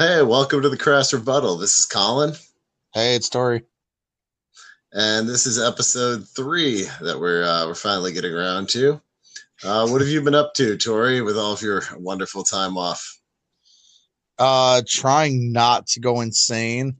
Hey, welcome to the Crass Rebuttal. This is Colin, Hey, it's Tori. and this is episode three that we're uh, we're finally getting around to. Uh, what have you been up to, Tori, with all of your wonderful time off? Uh, trying not to go insane.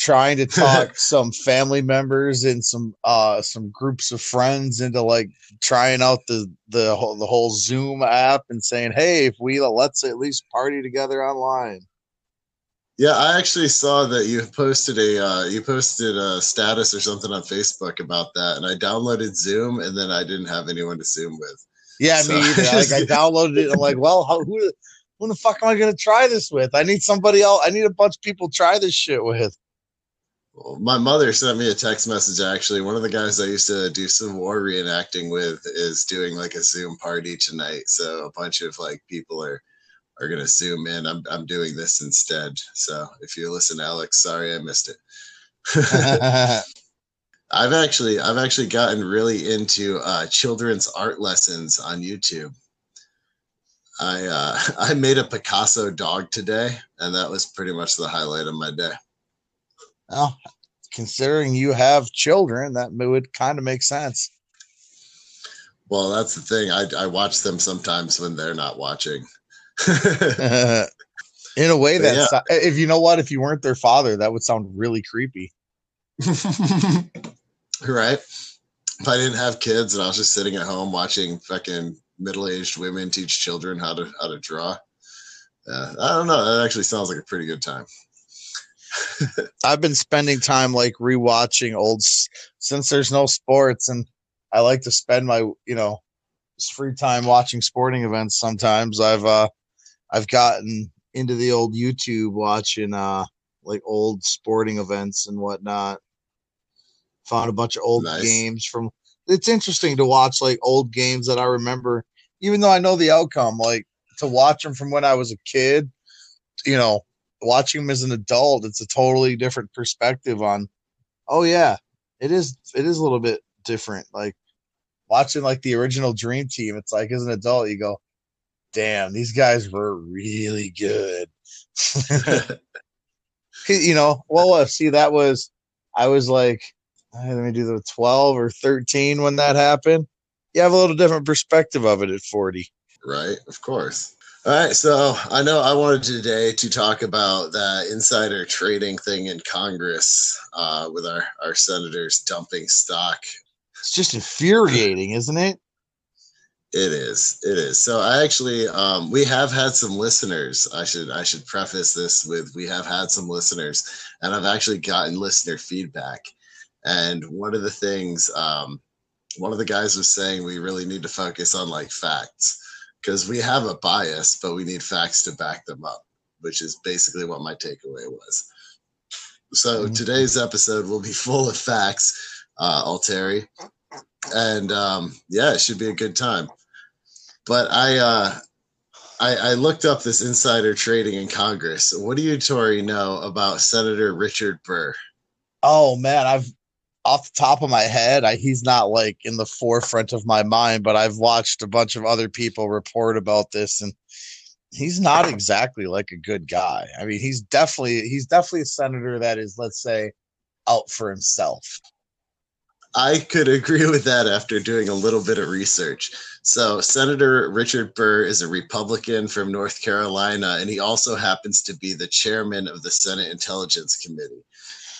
Trying to talk some family members and some uh some groups of friends into like trying out the the whole the whole Zoom app and saying, hey, if we let's at least party together online. Yeah, I actually saw that you posted a uh, you posted a status or something on Facebook about that, and I downloaded Zoom, and then I didn't have anyone to Zoom with. Yeah, So- me either. Like I downloaded it. I'm like, well, how, who who the fuck am I gonna try this with? I need somebody else. I need a bunch of people to try this shit with. My mother sent me a text message. Actually, one of the guys I used to do Civil War reenacting with is doing like a Zoom party tonight. So a bunch of like people are are gonna Zoom in. I'm I'm doing this instead. So if you listen, Alex, sorry I missed it. I've actually I've actually gotten really into uh, children's art lessons on YouTube. I uh, I made a Picasso dog today, and that was pretty much the highlight of my day. Well, considering you have children, that would kind of make sense. Well, that's the thing. I I watch them sometimes when they're not watching. In a way, But that eh, if you know what, if you weren't their father, that would sound really creepy. right? If I didn't have kids and I was just sitting at home watching fucking middle-aged women teach children how to how to draw, yeah, I don't know. That actually sounds like a pretty good time. I've been spending time like rewatching old since there's no sports, and I like to spend my you know free time watching sporting events. Sometimes I've uh I've gotten into the old YouTube watching uh like old sporting events and whatnot. Found a bunch of old Nice. games from. It's interesting to watch like old games that I remember, even though I know the outcome. Like to watch them from when I was a kid, you know, watching them as an adult, it's a totally different perspective on. Oh yeah, it is. It is a little bit different. Like watching like the original Dream Team. It's like as an adult, you go, "Damn, these guys were really good." you know, well, see, that was I was like, let me do the twelve or thirteen when that happened. You have a little different perspective of it at forty. right? Of course. All right, so I know I wanted today to talk about that insider trading thing in Congress uh, with our, our senators dumping stock It's just infuriating, isn't it? It is. It is. So I actually um we have had some listeners. I should I should preface this with we have had some listeners and I've actually gotten listener feedback. And one of the things um one of the guys was saying we really need to focus on like facts because we have a bias but we need facts to back them up, which is basically what my takeaway was. So Mhm. today's episode will be full of facts, uh Alteri. And um yeah, it should be a good time but I, uh, I I looked up this insider trading in Congress. What do you, Tori, know about Senator Richard Burr? Oh man, I've off the top of my head, I, he's not like in the forefront of my mind, but I've watched a bunch of other people report about this, and he's not exactly like a good guy. I mean, he's definitely he's definitely a senator that is, let's say, out for himself. I could agree with that after doing a little bit of research. So, Senator Richard Burr is a Republican from North Carolina, and he also happens to be the chairman of the Senate Intelligence Committee,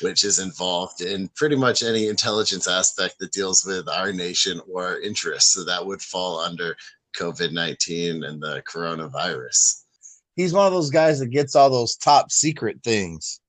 which is involved in pretty much any intelligence aspect that deals with our nation or interests. So, that would fall under COVID 19 and the coronavirus. He's one of those guys that gets all those top secret things.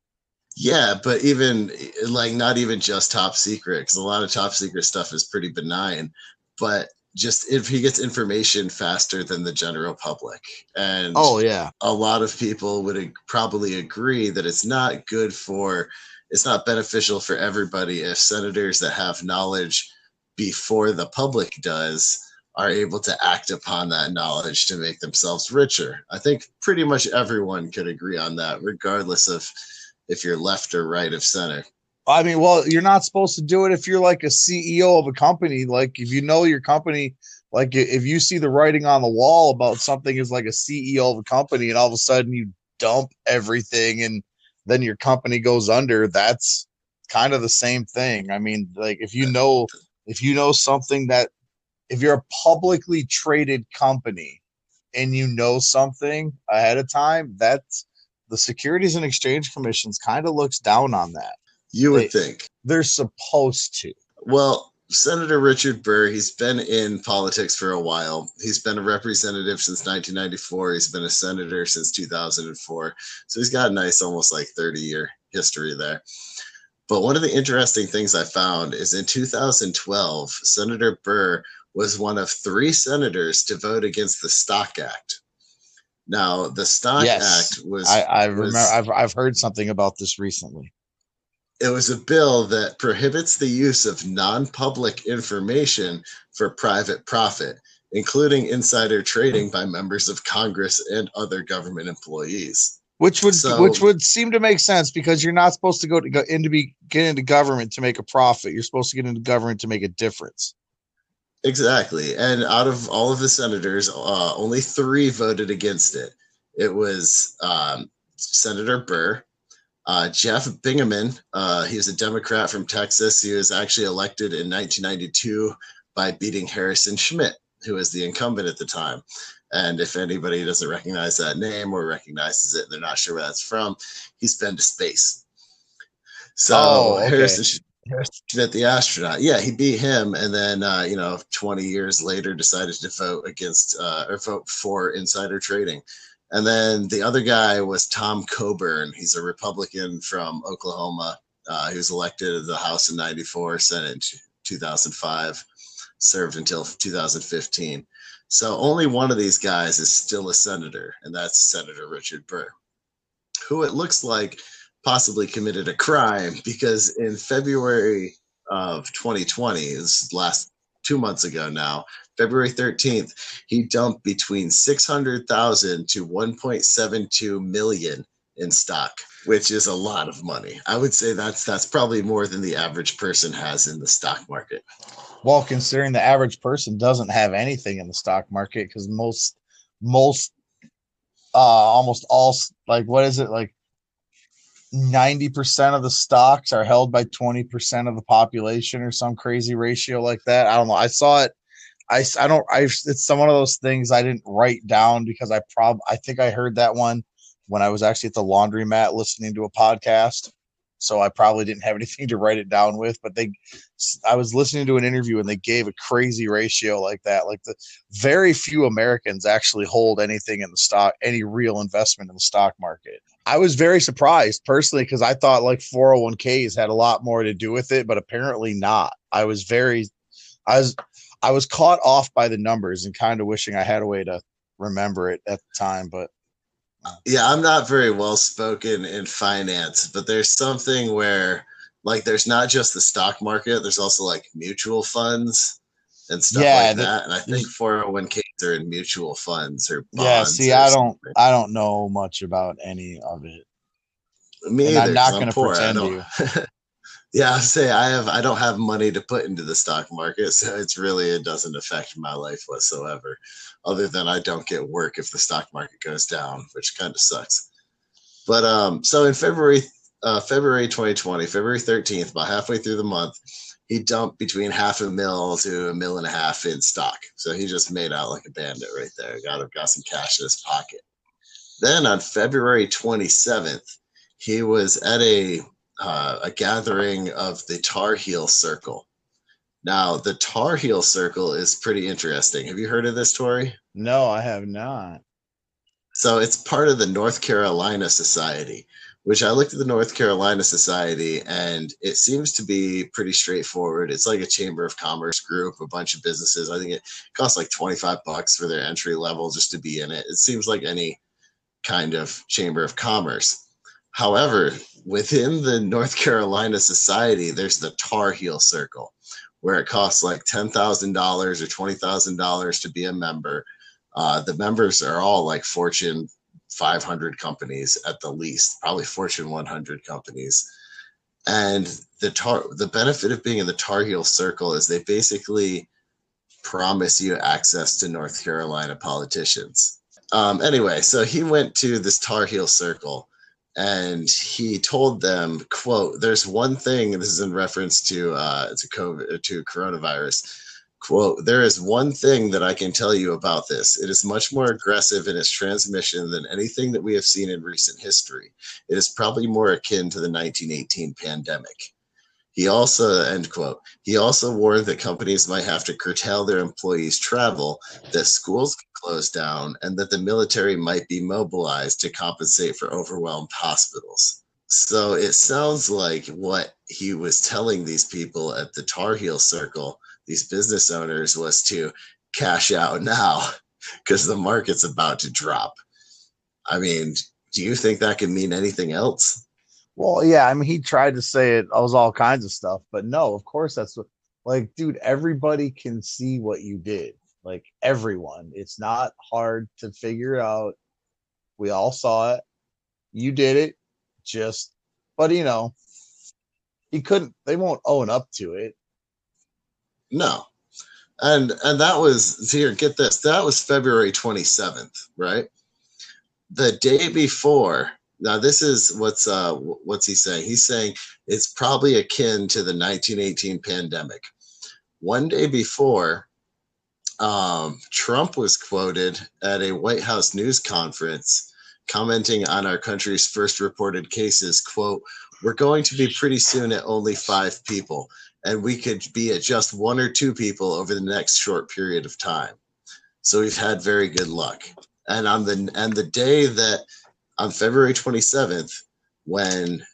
Yeah, but even like not even just top secret because a lot of top secret stuff is pretty benign. But just if he gets information faster than the general public, and Oh yeah, a lot of people would ag- probably agree that it's not good for, it's not beneficial for everybody if senators that have knowledge before the public does are able to act upon that knowledge to make themselves richer. I think pretty much everyone could agree on that, regardless of if you're left or right of center. I mean, well, you're not supposed to do it if you're like a CEO of a company. Like, if you know your company, like if you see the writing on the wall about something as like a CEO of a company, and all of a sudden you dump everything and then your company goes under, that's kind of the same thing. I mean, like if you know if you know something that if you're a publicly traded company and you know something ahead of time, that's the Securities and Exchange Commission's kind of looks down on that. You would they, think they're supposed to. Well, Senator Richard Burr, he's been in politics for a while. He's been a representative since 1994. He's been a senator since 2004. So he's got a nice, almost like 30 year history there. But one of the interesting things I found is in 2012, Senator Burr was one of three senators to vote against the Stock Act. Now, the Stock yes, Act was. I, I remember. Was, I've I've heard something about this recently. It was a bill that prohibits the use of non-public information for private profit, including insider trading by members of Congress and other government employees which would so, which would seem to make sense because you're not supposed to go to go into be get into government to make a profit. You're supposed to get into government to make a difference. Exactly, and out of all of the senators, uh, only three voted against it. It was um, Senator Burr, uh, Jeff Bingaman. Uh, he was a Democrat from Texas. He was actually elected in 1992 by beating Harrison Schmitt, who was the incumbent at the time. And if anybody doesn't recognize that name or recognizes it, they're not sure where that's from. He's been to space. So oh, okay. Harrison, Schmitt, the astronaut, yeah, he beat him, and then uh, you know, 20 years later, decided to vote against uh, or vote for insider trading. And then the other guy was Tom Coburn. He's a Republican from Oklahoma. Uh, he was elected to the House in '94, Senate in 2005, served until 2015. So only one of these guys is still a senator, and that's Senator Richard Burr, who it looks like possibly committed a crime because in February of 2020, is last two months ago now, February 13th, he dumped between 600,000 to 1.72 million in stock, which is a lot of money. I would say that's that's probably more than the average person has in the stock market. Well, considering the average person doesn't have anything in the stock market because most most uh almost all like what is it like 90% of the stocks are held by 20% of the population or some crazy ratio like that. I don't know. I saw it. I, I don't, I, it's some one of those things I didn't write down because I prob, I think I heard that one when I was actually at the laundromat listening to a podcast so I probably didn't have anything to write it down with. But they, I was listening to an interview and they gave a crazy ratio like that. Like the very few Americans actually hold anything in the stock, any real investment in the stock market. I was very surprised personally because I thought like 401ks had a lot more to do with it, but apparently not. I was very, I was, I was caught off by the numbers and kind of wishing I had a way to remember it at the time, but uh, yeah, I'm not very well spoken in finance, but there's something where like there's not just the stock market, there's also like mutual funds and stuff yeah, like that. And I think 401ks are in mutual funds or bonds. Yeah, see, I don't something. I don't know much about any of it. Me either, I'm not going to pretend to. Yeah, I say I have I don't have money to put into the stock market, so it's really it doesn't affect my life whatsoever. Other than I don't get work if the stock market goes down, which kind of sucks. But um, so in February uh, February 2020, February 13th, about halfway through the month, he dumped between half a mil to a mil and a half in stock. So he just made out like a bandit right there. Got got some cash in his pocket. Then on February 27th, he was at a uh, a gathering of the Tar Heel Circle. Now, the Tar Heel Circle is pretty interesting. Have you heard of this, Tori? No, I have not. So it's part of the North Carolina Society, which I looked at the North Carolina Society and it seems to be pretty straightforward. It's like a chamber of commerce group, a bunch of businesses. I think it costs like 25 bucks for their entry level just to be in it. It seems like any kind of chamber of commerce. However, within the North Carolina Society, there's the Tar Heel Circle, where it costs like ten thousand dollars or twenty thousand dollars to be a member. Uh, the members are all like Fortune 500 companies at the least, probably Fortune 100 companies. And the tar the benefit of being in the Tar Heel Circle is they basically promise you access to North Carolina politicians Um, anyway, so he went to this Tar Heel Circle and he told them, quote, there's one thing, this is in reference to uh, to COVID to coronavirus. Quote, there is one thing that I can tell you about this. It is much more aggressive in its transmission than anything that we have seen in recent history. It is probably more akin to the 1918 pandemic. He also, end quote, he also warned that companies might have to curtail their employees' travel, that schools could close down, and that the military might be mobilized to compensate for overwhelmed hospitals. So it sounds like what he was telling these people at the Tar Heel Circle, these business owners, was to cash out now because the market's about to drop. I mean, do you think that could mean anything else? Well, yeah, I mean, he tried to say it was all kinds of stuff, but no, of course that's what, like, dude, everybody can see what you did. Like, everyone. It's not hard to figure out. We all saw it. You did it. Just, but you know, he couldn't, they won't own up to it. No. And, and that was, here, get this, that was February 27th, right? The day before, now this is what's uh what's he saying? He's saying it's probably akin to the 1918 pandemic. One day before, um, Trump was quoted at a White House news conference commenting on our country's first reported cases. "Quote: We're going to be pretty soon at only five people, and we could be at just one or two people over the next short period of time." So we've had very good luck. And on the and the day that on February 27th, when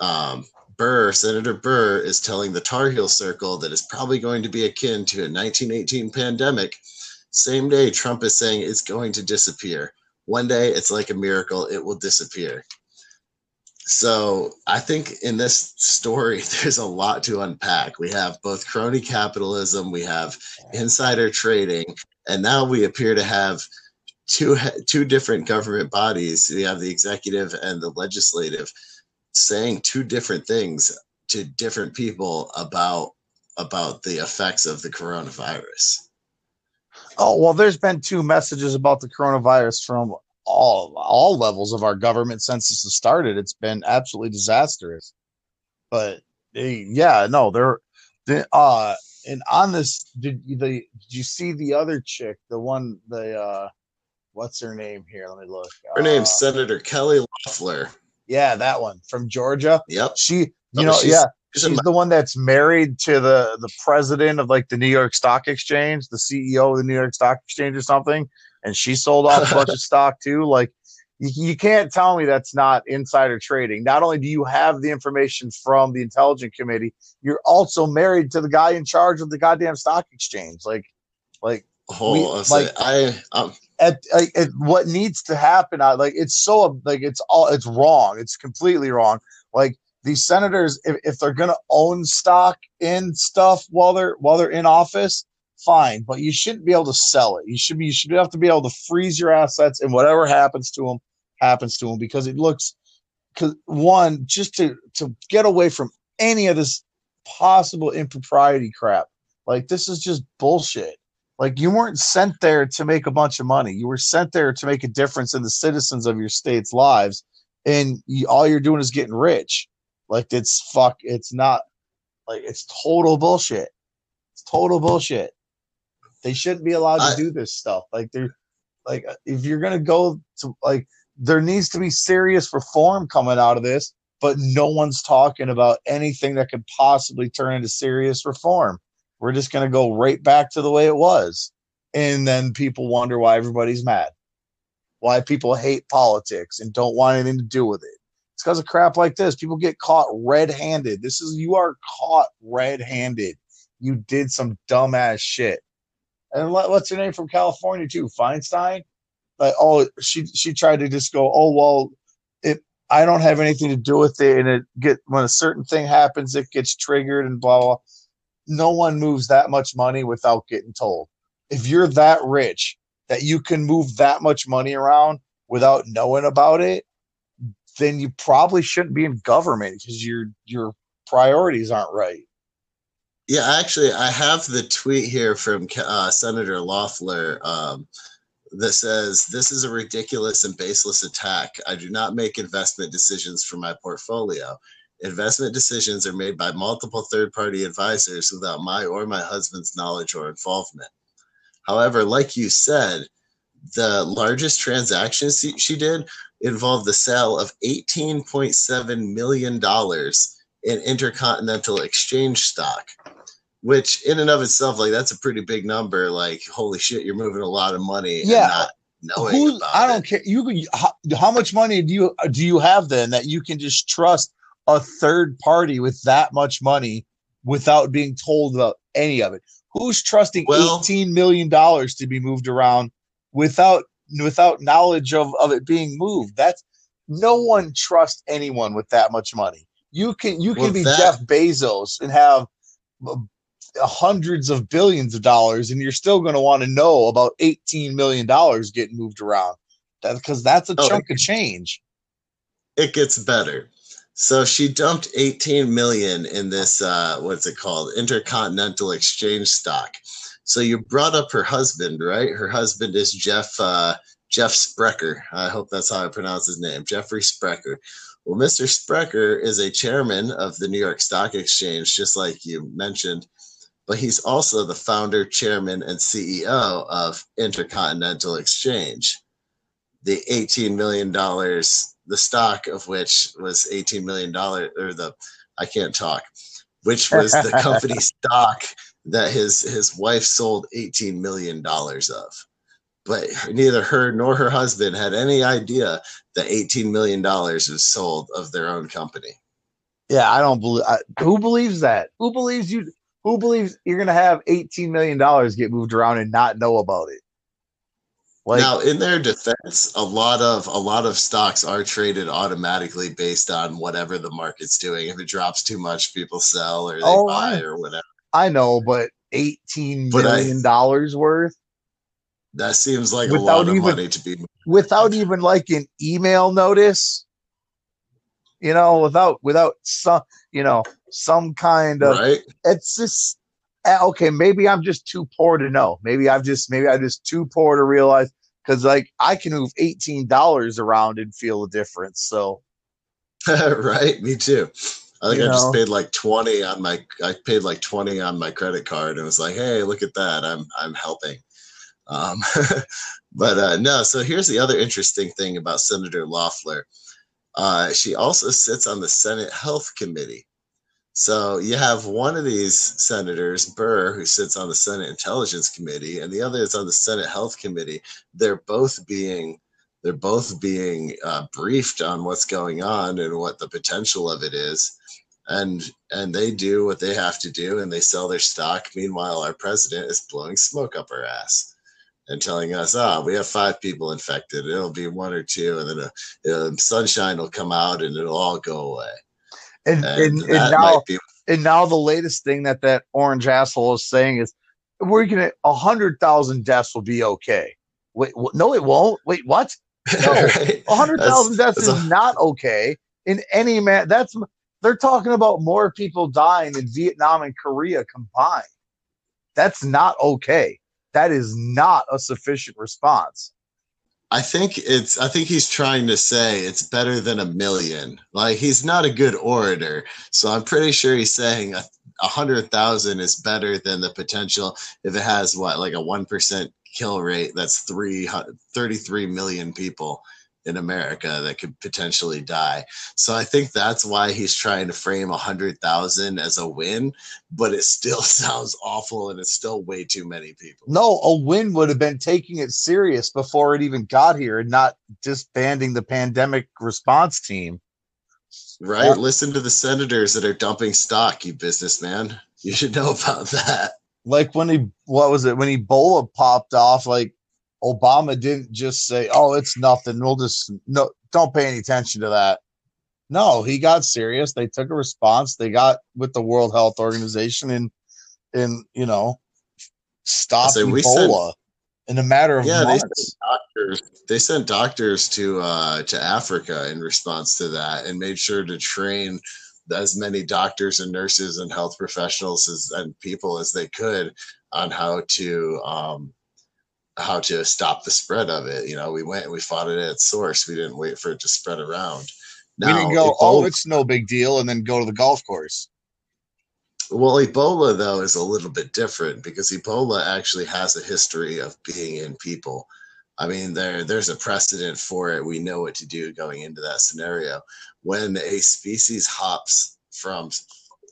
um, Burr, Senator Burr, is telling the Tar Heel Circle that it's probably going to be akin to a 1918 pandemic. Same day, Trump is saying it's going to disappear. One day, it's like a miracle, it will disappear. So I think in this story, there's a lot to unpack. We have both crony capitalism, we have insider trading, and now we appear to have two two different government bodies. We have the executive and the legislative saying two different things to different people about about the effects of the coronavirus. Oh well, there's been two messages about the coronavirus from all all levels of our government since this has started. It's been absolutely disastrous. But yeah, no, they're the uh and on this did the did you see the other chick, the one the uh what's her name here? Let me look. Her uh, name's Senator Kelly Loeffler. Yeah, that one from Georgia. Yep. She, you oh, know, she's, yeah, she's, she's the one that's married to the the president of like the New York Stock Exchange, the CEO of the New York Stock Exchange or something, and she sold off a bunch of stock too. Like, you, you can't tell me that's not insider trading. Not only do you have the information from the intelligence committee, you're also married to the guy in charge of the goddamn stock exchange. Like, like Oh, we, like I, um, at, at, what needs to happen. I, like it's so like it's all it's wrong. It's completely wrong. Like these senators, if, if they're gonna own stock in stuff while they're while they're in office, fine. But you shouldn't be able to sell it. You should be you should have to be able to freeze your assets, and whatever happens to them happens to them because it looks. Because one, just to to get away from any of this possible impropriety crap, like this is just bullshit like you weren't sent there to make a bunch of money. You were sent there to make a difference in the citizens of your state's lives, and you, all you're doing is getting rich. Like it's fuck. It's not like it's total bullshit. It's total bullshit. They shouldn't be allowed to do this stuff. Like they're like uh, if you're gonna go to like there needs to be serious reform coming out of this, but no one's talking about anything that could possibly turn into serious reform. We're just going to go right back to the way it was. And then people wonder why everybody's mad, why people hate politics and don't want anything to do with it. It's because of crap like this. People get caught red handed. This is, you are caught red handed. You did some dumbass shit. And what's her name from California, too? Feinstein? Like, oh, she she tried to just go, oh, well, it I don't have anything to do with it. And it get when a certain thing happens, it gets triggered and blah, blah no one moves that much money without getting told. If you're that rich that you can move that much money around without knowing about it, then you probably shouldn't be in government because your your priorities aren't right. Yeah, actually, I have the tweet here from uh, Senator Loeffler um, that says this is a ridiculous and baseless attack. I do not make investment decisions for my portfolio. Investment decisions are made by multiple third party advisors without my or my husband's knowledge or involvement. However, like you said, the largest transaction she did involved the sale of $18.7 million in intercontinental exchange stock, which in and of itself, like that's a pretty big number. Like, holy shit, you're moving a lot of money. Yeah. Who, I don't it. care. You. How, how much money do you do you have then that you can just trust a third party with that much money without being told about any of it. Who's trusting well, eighteen million dollars to be moved around without without knowledge of, of it being moved? That's no one trusts anyone with that much money. You can you can be that, Jeff Bezos and have uh, hundreds of billions of dollars, and you're still going to want to know about eighteen million dollars getting moved around. That because that's a oh, chunk of change. It gets better. So she dumped 18 million in this uh what's it called? Intercontinental exchange stock. So you brought up her husband, right? Her husband is Jeff uh Jeff Sprecher. I hope that's how I pronounce his name. Jeffrey Sprecher. Well, Mr. Sprecher is a chairman of the New York Stock Exchange, just like you mentioned, but he's also the founder, chairman, and CEO of Intercontinental Exchange. The $18 million the stock of which was $18 million or the I can't talk, which was the company stock that his his wife sold 18 million dollars of. But neither her nor her husband had any idea that 18 million dollars was sold of their own company. Yeah, I don't believe. I, who believes that? Who believes you? Who believes you're going to have 18 million dollars get moved around and not know about it? Like, now, in their defense, a lot of a lot of stocks are traded automatically based on whatever the market's doing. If it drops too much, people sell or they oh, buy I, or whatever. I know, but eighteen million dollars worth. That seems like without a lot of even, money to be without even like an email notice. You know, without without some you know some kind of right. it's just Eh, okay, maybe I'm just too poor to know. Maybe I've just maybe I'm just too poor to realize because like I can move eighteen dollars around and feel a difference. So right, me too. I think you I know. just paid like twenty on my I paid like twenty on my credit card and was like, hey, look at that. I'm I'm helping. Um, but uh, no, so here's the other interesting thing about Senator Loeffler. Uh, she also sits on the Senate Health Committee. So you have one of these senators, Burr, who sits on the Senate Intelligence Committee, and the other is on the Senate Health Committee. They're both being they're both being uh, briefed on what's going on and what the potential of it is, and and they do what they have to do, and they sell their stock. Meanwhile, our president is blowing smoke up our ass and telling us, "Ah, oh, we have five people infected. It'll be one or two, and then a, a sunshine will come out, and it'll all go away." Uh, and and, and, and now be- and now the latest thing that that orange asshole is saying is we're gonna a hundred thousand deaths will be okay. Wait, no, it won't. Wait, what? No, a hundred thousand deaths is a- not okay in any man. That's they're talking about more people dying in Vietnam and Korea combined. That's not okay. That is not a sufficient response. I think it's I think he's trying to say it's better than a million. Like he's not a good orator, so I'm pretty sure he's saying a, a hundred thousand is better than the potential if it has what like a one percent kill rate. That's three 33 million people in America that could potentially die. So I think that's why he's trying to frame a hundred thousand as a win, but it still sounds awful and it's still way too many people. No, a win would have been taking it serious before it even got here and not disbanding the pandemic response team. Right. Yeah. Listen to the senators that are dumping stock, you businessman. You should know about that. Like when he what was it when Ebola popped off, like Obama didn't just say, "Oh, it's nothing. We'll just no, don't pay any attention to that." No, he got serious. They took a response. They got with the World Health Organization and and you know stopped Ebola in a matter of yeah, months. They sent doctors, they sent doctors to uh, to Africa in response to that, and made sure to train as many doctors and nurses and health professionals as, and people as they could on how to um, how to stop the spread of it. You know, we went and we fought it at source. We didn't wait for it to spread around. Now, we didn't go, Ebola, oh, it's no big deal, and then go to the golf course. Well, Ebola though is a little bit different because Ebola actually has a history of being in people. I mean, there there's a precedent for it. We know what to do going into that scenario. When a species hops from,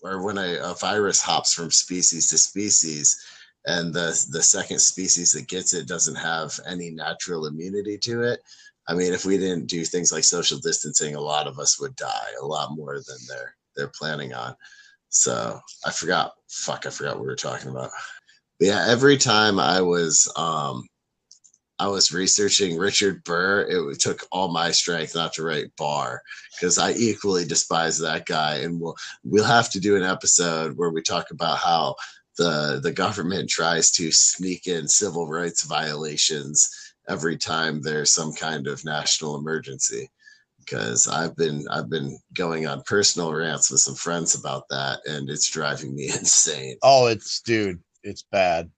or when a, a virus hops from species to species, and the the second species that gets it doesn't have any natural immunity to it. I mean, if we didn't do things like social distancing, a lot of us would die, a lot more than they're they're planning on. So I forgot. Fuck, I forgot what we were talking about. But yeah, every time I was um I was researching Richard Burr, it took all my strength not to write Barr because I equally despise that guy. And we'll we'll have to do an episode where we talk about how the the government tries to sneak in civil rights violations every time there's some kind of national emergency because I've been I've been going on personal rants with some friends about that, and it's driving me insane. Oh, it's dude, it's bad.